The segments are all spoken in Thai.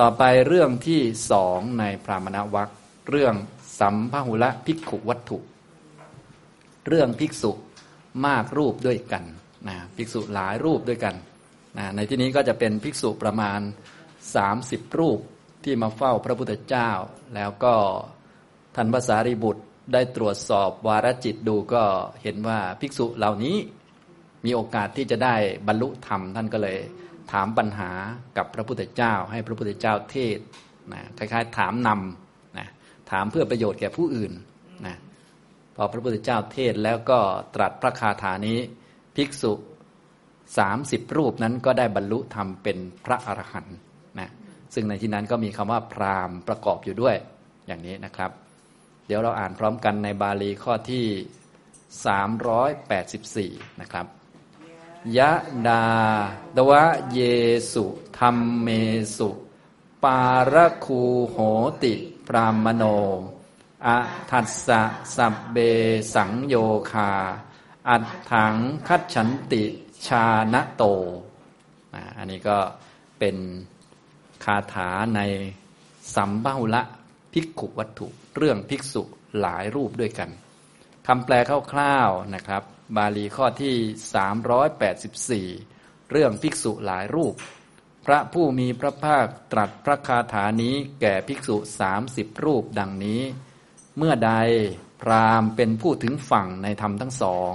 ต่อไปเรื่องที่สองในพรามณวัคเรื่องสัมพหุละภิกขุวัตถุ เรื่องภิกษุมากรูปด้วยกันนะภิกษุหลายรูปด้วยกันนะในที่นี้ก็จะเป็นภิกษุประมาณ 30 รูปที่มาเฝ้าพระพุทธเจ้า แล้วก็ท่านภาษารีบุตรได้ตรวจสอบวารจิตดูก็เห็นว่าภิกษุเหล่านี้มีโอกาสที่จะได้บรรลุธรรมท่านก็เลย ถามปัญหากับพระพุทธเจ้า ให้พระพุทธเจ้าเทศนะคล้ายๆ ถามนำนะถามเพื่อประโยชน์แก่ผู้อื่นนะพอพระพุทธเจ้าเทศแล้วก็ตรัสพระคาถานี้ภิกษุสามสิบรูปนั้นก็ได้บรรลุธรรมเป็นพระอรหันต์นะซึ่งในที่นั้นก็มีคำว่าพราหมณ์ประกอบอยู่ด้วยอย่างนี้นะครับ เดี๋ยวเราอ่านพร้อมกันในบาลีข้อที่ 384 นะครับ ยะดาดวะเยสุธรรมเมสุ ปารคูโหติ พรามโนอะทัสสะสับเบสังโยคา อัดถังคัดฉันติชาณโต อันนี้ก็เป็นคาถาในสัมบ้าละภิกขุวัตถุ เรื่องภิกษุหลายรูปด้วยกันคำแปลคร่าวๆนะครับ บาลีข้อที่ 384 เรื่องภิกษุหลายรูป พระผู้มีพระภาคตรัสพระคาถานี้แก่ภิกษุสามสิบรูปดังนี้ เมื่อใดพรามเป็นผู้ถึงฝั่งในธรรมทั้งสอง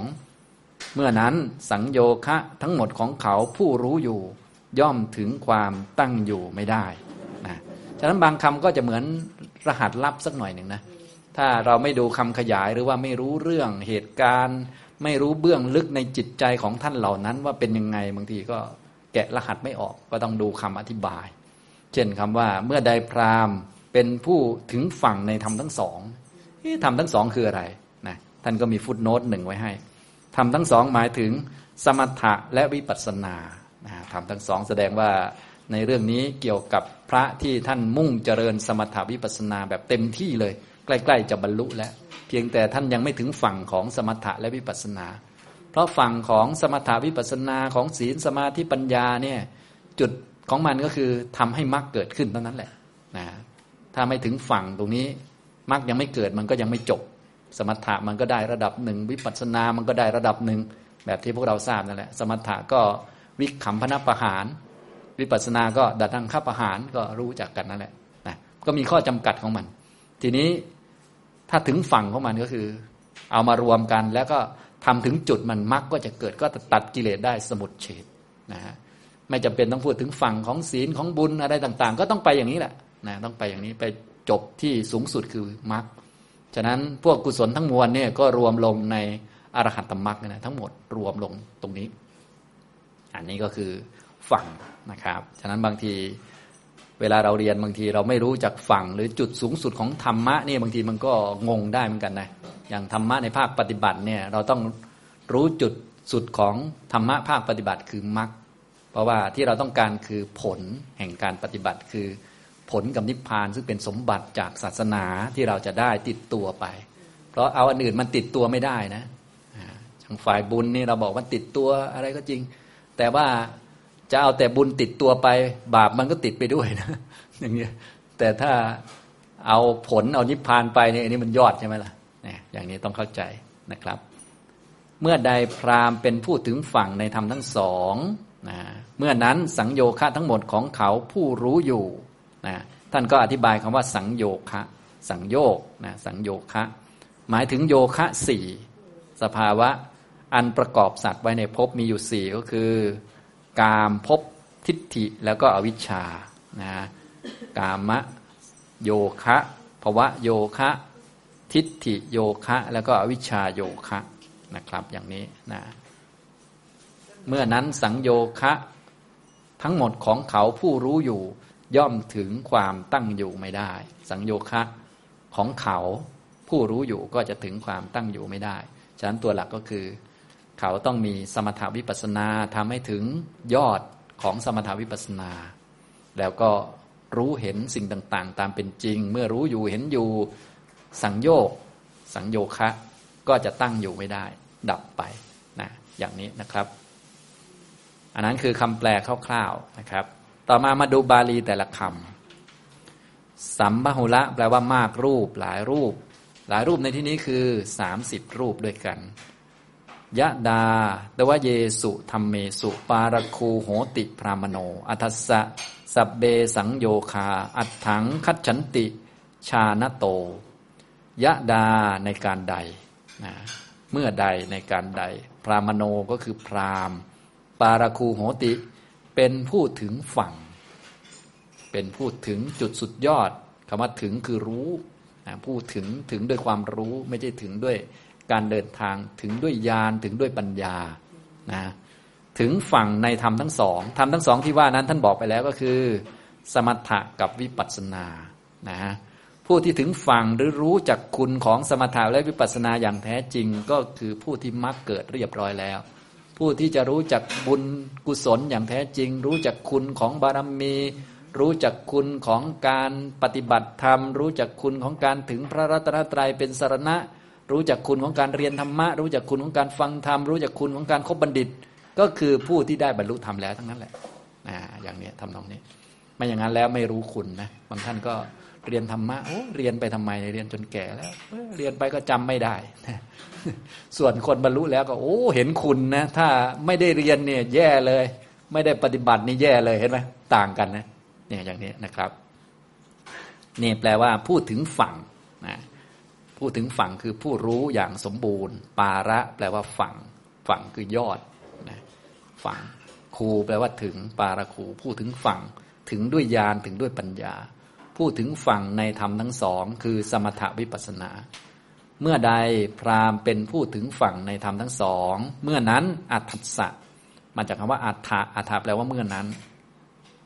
เมื่อนั้นสังโยคะทั้งหมดของเขาผู้รู้อยู่ ย่อมถึงความตั้งอยู่ไม่ได้นะฉะนั้นบางคำก็จะเหมือนรหัสลับสักหน่อยหนึ่งนะถ้าเราไม่ดูคำขยายหรือว่าไม่รู้เรื่องเหตุการณ์ ไม่รู้เบื้องลึกในจิตใจของท่านเหล่านั้น ว่าเป็นยังไงบางทีก็แกะรหัสไม่ออกก็ต้องดูคำอธิบาย เช่นคำว่าเมื่อใดพราหมณ์เป็นผู้ถึงฝั่งในธรรมทั้งสองธรรมทั้งสองคืออะไรนะท่านก็มีฟุตโนตหนึ่งไว้ให้ธรรมทั้งสองหมายถึงสมถะและวิปัสสนาธรรมทั้งสองแสดงว่าในเรื่องนี้เกี่ยวกับพระที่ท่านมุ่งเจริญสมถะวิปัสสนาแบบเต็มที่เลย ใกล้ ๆ จะบรรลุแล้ว เพียงแต่ท่านยังไม่ถึงฝั่งของสมถะและวิปัสสนา เพราะฝั่งของสมถะวิปัสสนาของศีลสมาธิปัญญาเนี่ยจุดของมันก็คือทำให้มรรคเกิดขึ้นเท่านั้นแหละนะถ้าไม่ถึงฝั่งตรงนี้มรรคยังไม่เกิดมันก็ยังไม่จบ สมถะมันก็ได้ระดับหนึ่งวิปัสสนามันก็ได้ระดับหนึ่งแบบที่พวกเราทราบนั่นแหละ สมถะก็วิขำพนประหาร วิปัสสนาก็ดัดดังข้าประหารก็รู้จักกันนั่นแหละนะก็มีข้อจำกัดของมัน ทีนี้ ถ้าถึงฝั่งของมันก็คือ เอามารวมกัน แล้วก็ทำถึงจุดมันมรรคก็จะเกิดก็ตัดกิเลสได้สมุดเฉดนะฮะไม่จำเป็นต้องพูดถึงฝั่งของศีลของบุญอะไรต่างๆ ก็ต้องไปอย่างนี้แหละนะต้องไปอย่างนี้ไปจบที่สูงสุดคือมรรคฉะนั้นพวกกุศลทั้งมวลเนี่ยก็รวมลงในอรหัตตมรรคนะทั้งหมดรวมลงตรงนี้ อันนี้ก็คือฝั่งนะครับ ฉะนั้นบางที เวลาเราเรียนบางทีเราไม่รู้จักฝั่งหรือจุดสูงสุดของธรรมะนี่บางทีมันก็งงได้เหมือนกันนะอย่างธรรมะในภาคปฏิบัติเนี่ยเราต้องรู้จุดสุดของธรรมะภาคปฏิบัติคือมรรคเพราะว่าที่เราต้องการคือผลแห่งการปฏิบัติ คือผลกับนิพพานซึ่งเป็นสมบัติจากศาสนาที่เราจะได้ติดตัวไป เพราะเอาอันอื่นมันติดตัวไม่ได้นะทางฝ่ายบุญนี่เราบอกว่าติดตัวอะไรก็จริง แต่ว่า จะเอาแต่บุญติดตัวไป บาปมันก็ติดไปด้วยนะ อย่างเงี้ยแต่ถ้าเอาผลเอานิพพานไปเนี่ยอันนี้มันยอดใช่ไหมล่ะเนี่ยอย่างนี้ต้องเข้าใจนะครับ เมื่อใดพราหมณ์เป็นผู้ถึงฝั่งในธรรมทั้งสองนะเมื่อนั้นสังโยคะทั้งหมดของเขาผู้รู้อยู่นะท่านก็อธิบายคำว่าสังโยคะ สังโยกนะสังโยคะ หมายถึงโยคะสี่สภาวะอันประกอบสัตว์ไว้ในภพมีอยู่สี่ก็คือ กามภพทิฏฐิแล้วก็อวิชชานะกามะโยคะภวะโยคะ ทิฏฐิโยคะ แล้วก็อวิชชาโยคะนะครับ อย่างนี้นะเมื่อนั้นสังโยคะ ทั้งหมดของเขาผู้รู้อยู่ย่อมถึงความตั้งอยู่ไม่ได้ สังโยคะของเขาผู้รู้อยู่ก็จะถึงความตั้งอยู่ไม่ได้ ฉะนั้นตัวหลักก็คือ เขาต้องมีสมถาวิปัสนาทำให้ถึงยอดของสมถาวิปัสนา แล้วก็รู้เห็นสิ่งต่าง ๆ ตามเป็นจริง เมื่อรู้อยู่เห็นอยู่สังโยกสังโยคะก็จะตั้งอยู่ไม่ได้ ดับไปนะอย่างนี้นะครับ อันนั้นคือคำแปลคร่าวๆนะครับ ต่อมามาดูบาลีแต่ละคำสัมพหุละแปลว่ามากรูปหลายรูป หลายรูปในที่นี้คือสามสิบรูปด้วยกัน ยะดาแปลว่าเยสุธรรมเมสุ ปารคูโหติพรามโน อัทสะสับเบสังโยคา อัตถังคัจฉันติชาณโต ยะดาในการใดนะเมื่อใดในการใด พรามโนก็คือพรามปารคูโหติ เป็นผู้ถึงฝั่ง เป็นผู้ถึงจุดสุดยอดคำว่าถึงคือรู้พูดถึงถึงด้วยความรู้ไม่ใช่ถึงด้วย การเดินทางถึงด้วยญาณถึงด้วยปัญญานะถึงฝั่งในธรรมทั้งสองธรรมทั้งสองที่ว่านั้นท่านบอกไปแล้วก็คือ สมถะกับวิปัสสนานะผู้ที่ถึงฝั่งหรือรู้จักคุณของสมถะและวิปัสสนาอย่างแท้จริงก็คือผู้ที่มักเกิดเรียบร้อยแล้ว ผู้ที่จะรู้จักบุญกุศลอย่างแท้จริง รู้จักคุณของบารมี รู้จักคุณของการปฏิบัติธรรม รู้จักคุณของการถึงพระรัตนตรัยเป็นสารณะ รู้จักคุณของการเรียนธรรมะ รู้จักคุณของการฟังธรรม รู้จักคุณของการคบบัณฑิต ก็คือผู้ที่ได้บรรลุธรรมแล้วทั้งนั้นแหละนะอย่างนี้ทำตรงนี้ ไม่อย่างนั้นแล้วไม่รู้คุณนะบางท่านก็เรียนธรรมะโอ้เรียนไปทำไมเรียนจนแก่แล้วเรียนไปก็จำไม่ได้ส่วนคนบรรลุแล้วก็ โอ้เห็นคุณนะถ้าไม่ได้เรียนเนี่ยแย่เลย ไม่ได้ปฏิบัตินี่แย่เลยเห็นไหมต่างกันนะเนี่ยอย่างนี้นะครับนี่แปลว่าพูดถึงฝั่งนะ พูดถึงฝั่งคือผู้รู้อย่างสมบูรณ์ ปาระแปลว่าฝั่ง ฝั่งคือยอดนะฝั่งคูแปลว่าถึง ปาระคูพูดถึงฝั่งถึงด้วยญาณถึงด้วยปัญญา พูดถึงฝั่งในธรรมทั้งสอง คือสมถวิปัสนา เมื่อใดพราหมณ์เป็นผู้ถึงฝั่งในธรรมทั้งสอง เมื่อนั้นอัตถะมาจากคำว่าอัฏฐะอัฏฐะแปลว่าเมื่อนั้น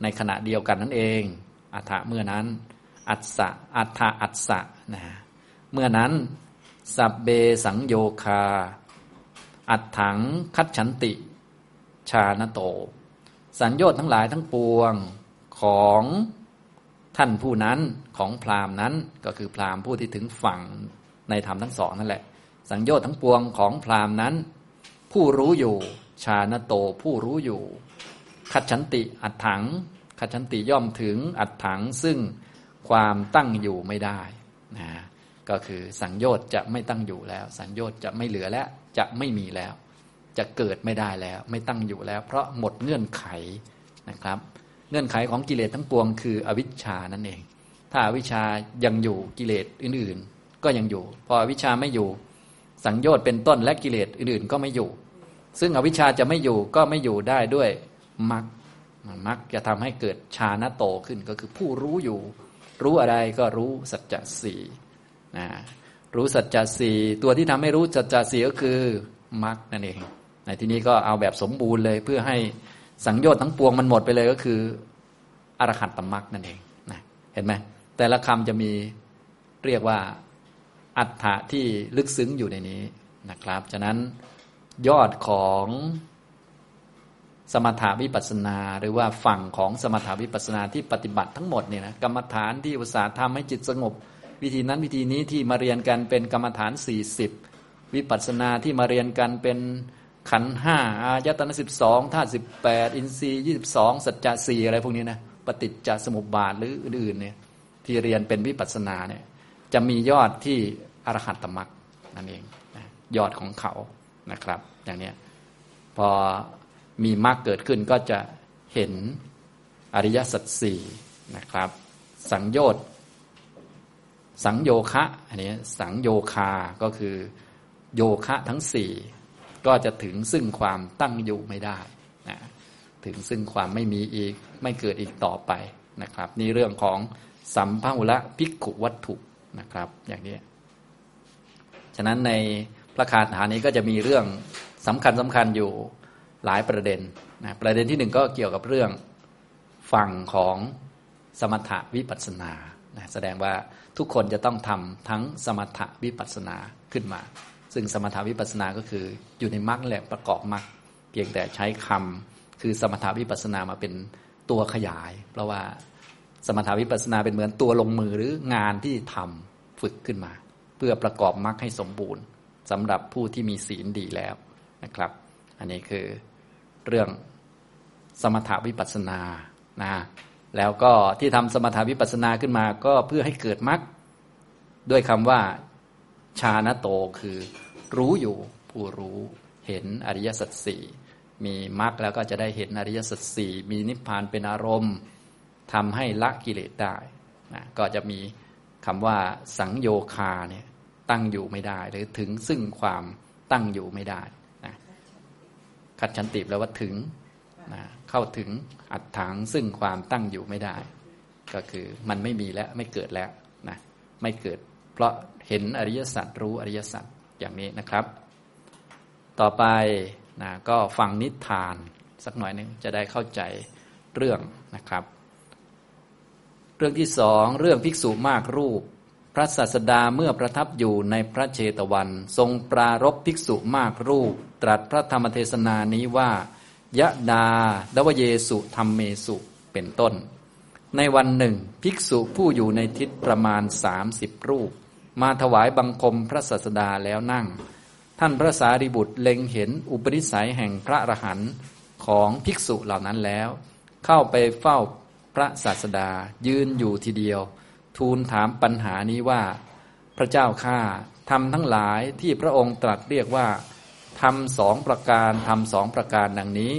ในขณะเดียวกันนั่นเองอัฏฐะเมื่อนั้น อัตสะอัฏฐะอัตสะนะ เมื่อนั้น สับเบสังโยคา อัดถังคัดฉันติ ชาณโต สัญญชน์ทั้งหลายทั้งปวงของท่านผู้นั้นของพราหมณ์นั้นก็คือพราหมณ์ผู้ที่ถึงฝั่งในธรรมทั้งสองนั่นแหละ สัญญชน์ทั้งปวงของพราหมณ์นั้น ผู้รู้อยู่ชาณโตผู้รู้อยู่คัดฉันติอัดถังคัดฉันติย่อมถึงอัดถังซึ่งความตั้งอยู่ไม่ได้นะ ก็คือสังโยชน์จะไม่ตั้งอยู่แล้ว สังโยชน์จะไม่เหลือแล้ว จะไม่มีแล้ว จะเกิดไม่ได้แล้ว ไม่ตั้งอยู่แล้ว เพราะหมดเงื่อนไขนะครับ เงื่อนไขของกิเลสทั้งปวงคืออวิชชานั่นเอง ถ้าอวิชชายังอยู่กิเลสอื่นๆ ก็ยังอยู่ พออวิชชาไม่อยู่ สังโยชน์เป็นต้นและกิเลสอื่นๆ ก็ไม่อยู่ ซึ่งอวิชชาจะไม่อยู่ก็ไม่อยู่ได้ด้วยมรรคมรรคจะทำให้เกิดชาณโตขึ้นก็คือผู้รู้อยู่ รู้อะไรก็รู้สัจจะสี่ นะรู้สัจจะสี่ตัวที่ทำให้รู้สัจจะสี่ก็คือมรรคนั่นเองในที่นี้ก็เอาแบบสมบูรณ์เลยเพื่อให้สังโยชน์ทั้งปวงมันหมดไปเลยก็คืออรหัตตมรรคนั่นเองนะเห็นไหมแต่ละคำจะมีเรียกว่าอัฏฐะที่ลึกซึ้งอยู่ในนี้นะครับ ฉะนั้นยอดของสมถาวิปัสนา หรือว่าฝั่งของสมถาวิปัสนาที่ปฏิบัติทั้งหมดเนี่ยนะกรรมฐานที่อุตสาห์ทำให้จิตสงบ วิธีนั้นวิธีนี้ที่มาเรียนกันเป็นกรรมฐานสี่สิบวิปัสสนาที่มาเรียนกันเป็นขันห้าอายตนะสิบสองธาตุสิบแปดอินทรีย์ยี่สิบสองสัจจะสี่อะไรพวกนี้นะปฏิจจสมุปบาทหรืออื่นๆเนี่ยที่เรียนเป็นวิปัสสนาเนี่ยจะมียอดที่อรหัตตมรรคนั่นเองยอดของเขานะครับ อย่างนี้พอมีมรรคเกิดขึ้นก็จะเห็นอริยสัจสี่นะครับ สังโยชน์ สังโยคะ อันนี้สังโยคา ก็คือโยคะทั้งสี่ก็จะถึงซึ่งความตั้งอยู่ไม่ได้นะถึงซึ่งความไม่มีอีกไม่เกิดอีกต่อไปนะครับ นี่เรื่องของสัมภาระภิกขุวัตถุนะครับ อย่างนี้ ฉะนั้นในพระคาถานี้ก็จะมีเรื่องสำคัญสำคัญอยู่หลายประเด็นนะประเด็นที่หนึ่งก็เกี่ยวกับเรื่องฝั่งของสมถะวิปัสสนา นะแสดงว่าทุกคนจะต้องทำทั้งสมถะวิปัสนาขึ้นมา ซึ่งสมถะวิปัสนาก็คืออยู่ในมรรคแหละประกอบมรรคเพียงแต่ใช้คำคือสมถะวิปัสนามาเป็นตัวขยาย เพราะว่าสมถะวิปัสนาเป็นเหมือนตัวลงมือหรืองานที่ทำฝึกขึ้นมา เพื่อประกอบมรรคให้สมบูรณ์สำหรับผู้ที่มีศีลดีแล้วนะครับ อันนี้คือเรื่องสมถะวิปัสนานะ แล้วก็ที่ทำสมถาวิปัสสนาขึ้นมา ก็เพื่อให้เกิดมรรคด้วยคำว่าชาณโตคือ รู้อยู่ผู้รู้เห็นอริยสัจสี่มีมรรคแล้วก็จะได้เห็นอริยสัจสี่มีนิพพานเป็นอารมณ์ทำให้ละกิเลสได้นะก็จะมีคำว่าสังโยคาเนี่ยตั้งอยู่ไม่ได้ หรือถึงซึ่งความตั้งอยู่ไม่ได้นะขัดชันติแปลว่าถึง นะเข้าถึงอัดถังซึ่งความตั้งอยู่ไม่ได้ ก็คือมันไม่มีแล้วไม่เกิดแล้วนะไม่เกิด เพราะเห็นอริยสัจรู้อริยสัจอย่างนี้นะครับ ต่อไปนะก็ฟังนิทานสักหน่อยหนึ่งจะได้เข้าใจเรื่องนะครับ เรื่องที่สองเรื่องภิกษุมากรูป พระศาสดาเมื่อประทับอยู่ในพระเชตวัน ทรงปรารบภิกษุมากรูป ตรัสพระธรรมเทศนานี้ว่า ยะดาดวเยสุธรรมเมสุเป็นต้น ในวันหนึ่ง ภิกษุผู้อยู่ในทิศประมาณสามสิบรูป มาถวายบังคมพระศาสดาแล้วนั่ง ท่านพระสารีบุตรเล็งเห็นอุปนิสัยแห่งพระอรหันต์ของภิกษุเหล่านั้นแล้ว เข้าไปเฝ้าพระศาสดายืนอยู่ทีเดียว ทูลถามปัญหานี้ว่า พระเจ้าข้าทำทั้งหลายที่พระองค์ตรัสเรียกว่า ทำสองประการทำสองประการดังนี้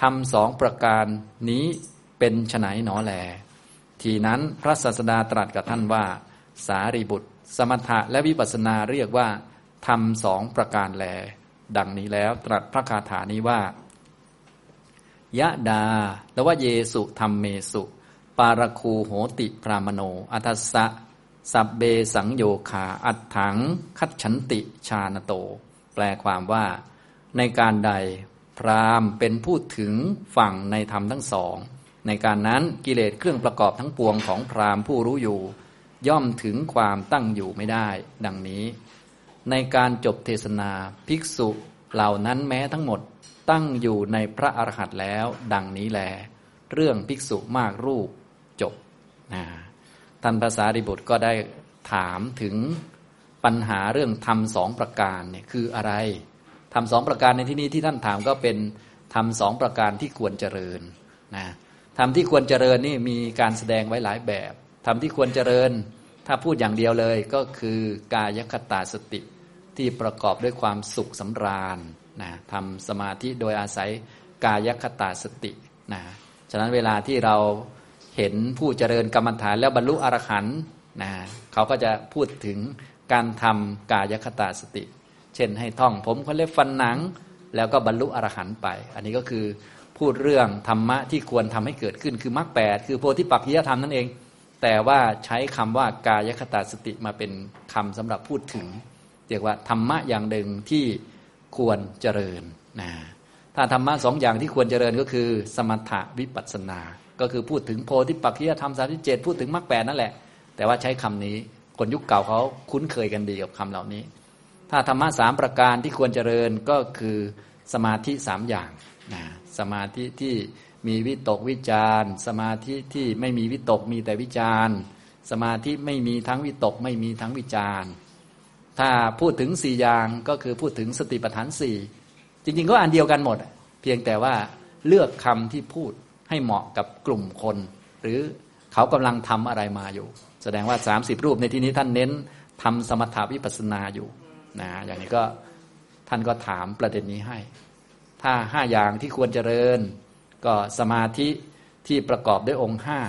ทำสองประการนี้เป็นไฉนหนอแล ทีนั้นพระศาสดาตรัสกับท่านว่า สารีบุตร สมถะและวิปัสนาเรียกว่าทำสองประการแล ดังนี้แล้วตรัสพระคาถานี้ว่ายะดาแลว่าเยสุธรรมเมสุ ปารคูโหติพรามโน อัตสะสับเบสังโยคา อัตถัง คัดฉันติชาณโต แปลความว่า ในการใดพรามเป็นผู้ถึงฝั่งในธรรมทั้งสอง ในการนั้นกิเลสเครื่องประกอบทั้งปวงของพรามผู้รู้อยู่ ย่อมถึงความตั้งอยู่ไม่ได้ ดังนี้ ในการจบเทศนาภิกษุเหล่านั้นแม้ทั้งหมดตั้งอยู่ในพระอรหันต์แล้ว ดังนี้แล เรื่องภิกษุมากรูปจบท่านภาษาดิบุตรก็ได้ถามถึง ปัญหาเรื่องทำสองประการเนี่ยคืออะไรทำสองประการในที่นี้ที่ท่านถามก็เป็นทำสองประการที่ควรเจริญนะทำที่ควรเจริญนี่มีการแสดงไว้หลายแบบทำที่ควรเจริญ ถ้าพูดอย่างเดียวเลยก็คือกายคตาสติที่ประกอบด้วยความสุขสำราญนะทำสมาธิโดยอาศัยกายคตาสตินะฉะนั้นเวลาที่เราเห็นผู้เจริญกรรมฐานแล้วบรรลุอรหันต์นะเขาก็จะพูดถึง การทำกายคตาสติ เช่นให้ท่องผมเขาเล็บฟันหนัง แล้วก็บรรลุอรหันต์ไป อันนี้ก็คือพูดเรื่องธรรมะที่ควรทำให้เกิดขึ้นคือมรรคแปดคือโพธิปักขิยธรรมนั่นเอง แต่ว่าใช้คำว่ากายคตาสติมาเป็นคำสำหรับพูดถึงเรียกว่าธรรมะอย่างหนึ่งที่ควรเจริญนะถ้าธรรมะสองอย่างที่ควรเจริญก็คือ สมถะวิปัสสนา ก็คือพูดถึงโพธิปักขิยธรรมสามที่เจ็ดพูดถึงมรรคแปดนั่นแหละ แต่ว่าใช้คำนี้ คนยุคเก่าเขาคุ้นเคยกันดีกับคำเหล่านี้ ถ้าธรรมะสามประการที่ควรเจริญก็คือสมาธิสามอย่างนะสมาธิที่มีวิตกวิจารสมาธิที่ไม่มีวิตกมีแต่วิจารสมาธิไม่มีทั้งวิตกไม่มีทั้งวิจารถ้าพูดถึงสี่อย่างก็คือพูดถึงสติปัฏฐานสี่จริง ๆ ก็อันเดียวกันหมด เพียงแต่ว่าเลือกคำที่พูดให้เหมาะกับกลุ่มคน หรือ เขากำลังทำอะไรมาอยู่ แสดงว่า 30 รูปในที่นี้ท่านเน้นทำสมถาวิปัสนาอยู่นะอย่างนี้ก็ท่านก็ถามประเด็นนี้ให้ ถ้าห้าอย่างที่ควรเจริญ ก็สมาธิที่ประกอบด้วยองค์ห้า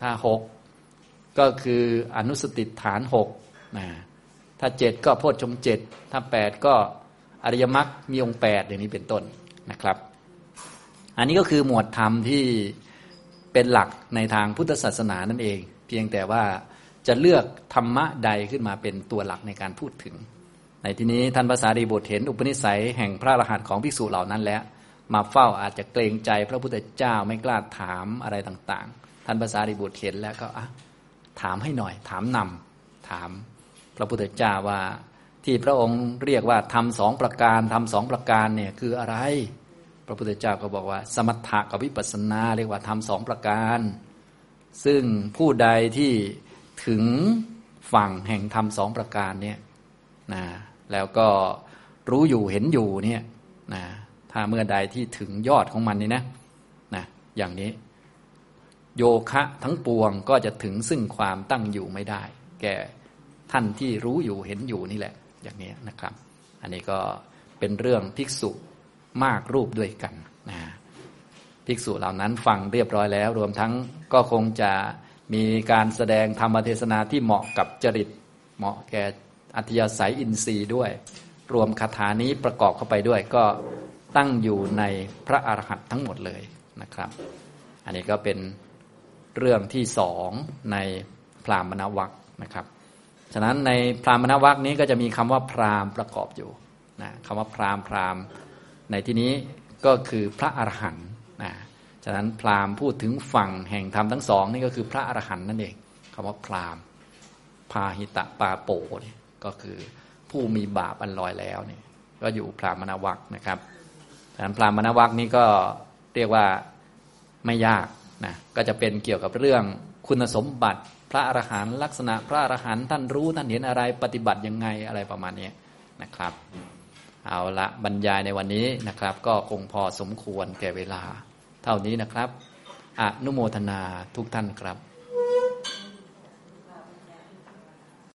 ถ้าหกก็คืออนุสติฐานหกนะถ้าเจ็ดก็โพชฌงเจ็ดถ้าแปดก็อริยมรรคมีองค์แปดอย่างนี้เป็นต้นนะครับ อันนี้ก็คือหมวดธรรมที่ เป็นหลักในทางพุทธศาสนานั่นเอง เพียงแต่ว่าจะเลือกธรรมะใดขึ้นมาเป็นตัวหลักในการพูดถึง ในที่นี้ท่านภาษาดีบุตรเห็นอุปนิสัยแห่งพระรหัสของภิกษุเหล่านั้นแล้ว มาเฝ้าอาจจะเกรงใจพระพุทธเจ้าไม่กล้าถามอะไรต่างๆ ท่านภาษาดีบุตรเห็นแล้วก็ถามให้หน่อย ถามนำถามพระพุทธเจ้าว่าที่พระองค์เรียกว่าทำสองประการทำสองประการเนี่ยคืออะไร ระพุทธเจ้าก็บอกว่า สมถะกับวิปัสสนาเรียกว่าทำสองประการ ซึ่งผู้ใดที่ถึงฝั่งแห่งธรรมสองประการเนี่ยนะแล้วก็รู้อยู่เห็นอยู่เนี่ยนะถ้าเมื่อใดที่ถึงยอดของมันนี่นะนะอย่างนี้ โยคะทั้งปวงก็จะถึงซึ่งความตั้งอยู่ไม่ได้ แก่ท่านที่รู้อยู่เห็นอยู่นี่แหละ อย่างนี้นะครับ อันนี้ก็เป็นเรื่องภิกษุ มากรูปด้วยกันนะภิกษุเหล่านั้นฟังเรียบร้อยแล้ว รวมทั้งก็คงจะมีการแสดงธรรมเทศนาที่เหมาะกับจริต เหมาะแก่อัธยาศัยอินทรีย์ด้วย รวมคาถานี้ประกอบเข้าไปด้วยก็ตั้งอยู่ในพระอรหันต์ทั้งหมดเลยนะครับ อันนี้ก็เป็นเรื่องที่สองในพรามณวัคนะครับ ฉะนั้นในพรามณวัคนี้ก็จะมีคำว่าพรามประกอบอยู่นะคำว่าพรามพราม ในที่นี้ก็คือพระอรหันต์นะฉะนั้นพราหมณ์พูดถึงฝั่งแห่งธรรมทั้งสองนี่ก็คือพระอรหันต์นั่นเองคำว่าพราหมณ์พาหิตะปาโปนี่ก็คือผู้มีบาปอันลอยแล้วนี่ก็อยู่พรามณวัคนะครับฉะนั้นพรามณวัคนี้ก็เรียกว่าไม่ยากนะก็จะเป็นเกี่ยวกับเรื่องคุณสมบัติพระอรหันต์ลักษณะพระอรหันต์ท่านรู้ท่านเห็นอะไรปฏิบัติยังไงอะไรประมาณนี้นะครับ เอาละบรรยายในวันนี้นะครับ ก็คงพอสมควรแก่เวลา เท่านี้นะครับอนุโมทนาทุกท่านครับ